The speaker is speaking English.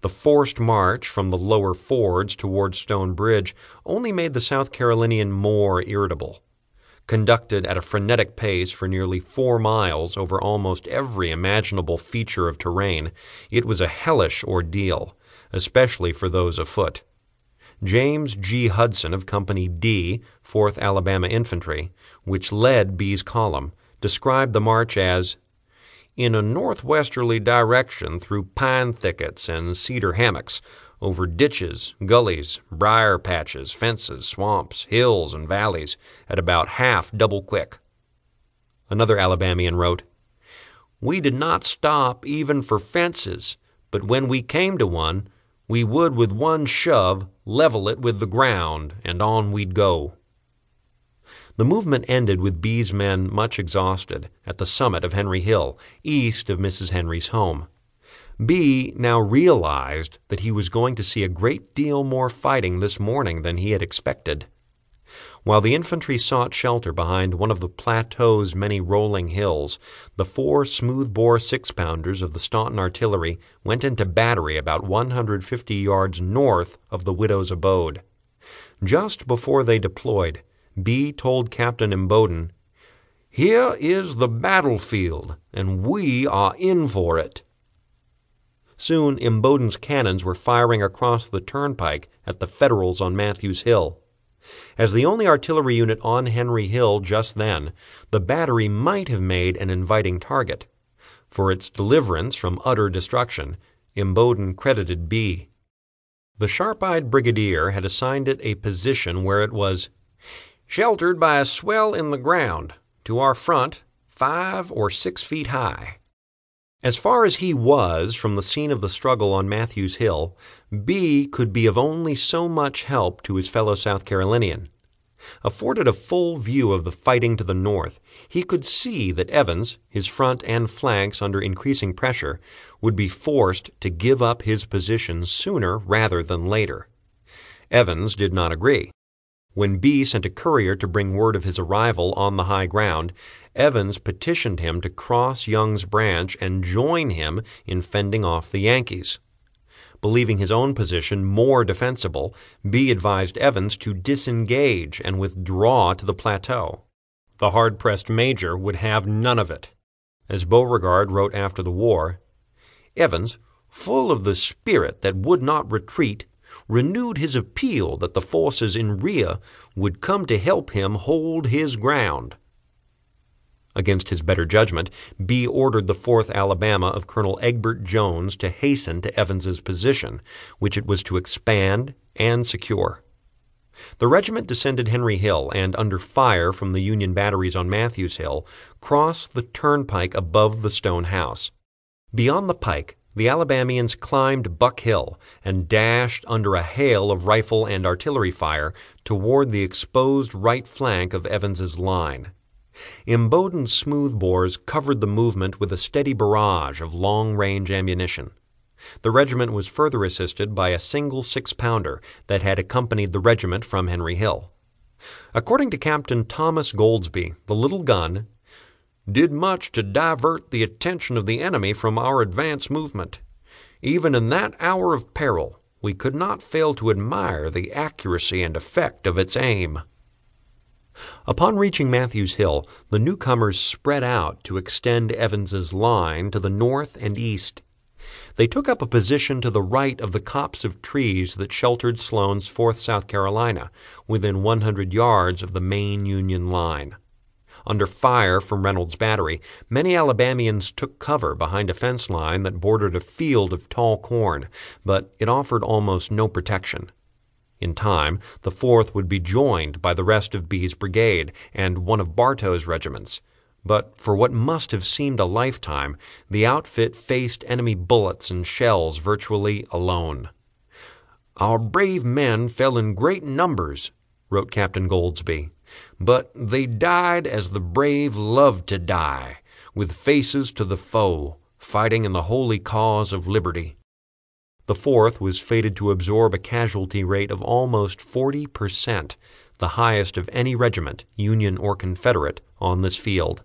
The forced march from the lower fords toward Stone Bridge only made the South Carolinian more irritable. Conducted at a frenetic pace for nearly four miles over almost every imaginable feature of terrain, it was a hellish ordeal, especially for those afoot. James G. Hudson of Company D, 4th Alabama Infantry, which led Bee's column, described the march as in a northwesterly direction through pine thickets and cedar hammocks, over ditches, gullies, briar patches, fences, swamps, hills, and valleys at about half double quick. Another Alabamian wrote, We did not stop even for fences, but when we came to one, we would with one shove level it with the ground, and on we'd go. The movement ended with Bee's men much exhausted at the summit of Henry Hill, east of Mrs. Henry's home. Bee now realized that he was going to see a great deal more fighting this morning than he had expected. While the infantry sought shelter behind one of the plateau's many rolling hills, the four smooth-bore six-pounders of the Staunton artillery went into battery about 150 yards north of the widow's abode. Just before they deployed, Bee told Captain Imboden, Here is the battlefield, and we are in for it. Soon Imboden's cannons were firing across the turnpike at the Federals on Matthews Hill. As the only artillery unit on Henry Hill just then, the battery might have made an inviting target. For its deliverance from utter destruction, Imboden credited Bee. The sharp eyed brigadier had assigned it a position where it was sheltered by a swell in the ground, to our front, five or six feet high. As far as he was from the scene of the struggle on Matthews Hill, Bee could be of only so much help to his fellow South Carolinian. Afforded a full view of the fighting to the north, he could see that Evans, his front and flanks under increasing pressure, would be forced to give up his position sooner rather than later. Evans did not agree. When Bee sent a courier to bring word of his arrival on the high ground, Evans petitioned him to cross Young's branch and join him in fending off the Yankees. Believing his own position more defensible, Bee advised Evans to disengage and withdraw to the plateau. The hard pressed major would have none of it. As Beauregard wrote after the war, Evans, full of the spirit that would not retreat, renewed his appeal that the forces in rear would come to help him hold his ground. Against his better judgment, Bee ordered the 4th Alabama of Colonel Egbert Jones to hasten to Evans's position, which it was to expand and secure. The regiment descended Henry Hill and, under fire from the Union batteries on Matthews Hill, crossed the turnpike above the stone house. Beyond the pike, the Alabamians climbed Buck Hill and dashed under a hail of rifle and artillery fire toward the exposed right flank of Evans's line. Imboden's smoothbores covered the movement with a steady barrage of long-range ammunition. The regiment was further assisted by a single six-pounder that had accompanied the regiment from Henry Hill. According to Captain Thomas Goldsby, the little gun did much to divert the attention of the enemy from our advance movement. Even in that hour of peril, we could not fail to admire the accuracy and effect of its aim. Upon reaching Matthews Hill, the newcomers spread out to extend Evans's line to the north and east. They took up a position to the right of the copse of trees that sheltered Sloan's 4th South Carolina, within 100 yards of the main Union line. Under fire from Reynolds Battery, many Alabamians took cover behind a fence line that bordered a field of tall corn, but it offered almost no protection. In time, the Fourth would be joined by the rest of Bee's brigade and one of Bartow's regiments. But for what must have seemed a lifetime, the outfit faced enemy bullets and shells virtually alone. Our brave men fell in great numbers, wrote Captain Goldsby, but they died as the brave love to die, with faces to the foe, fighting in the holy cause of liberty. The fourth was fated to absorb a casualty rate of almost 40 per cent, the highest of any regiment, Union or Confederate, on this field.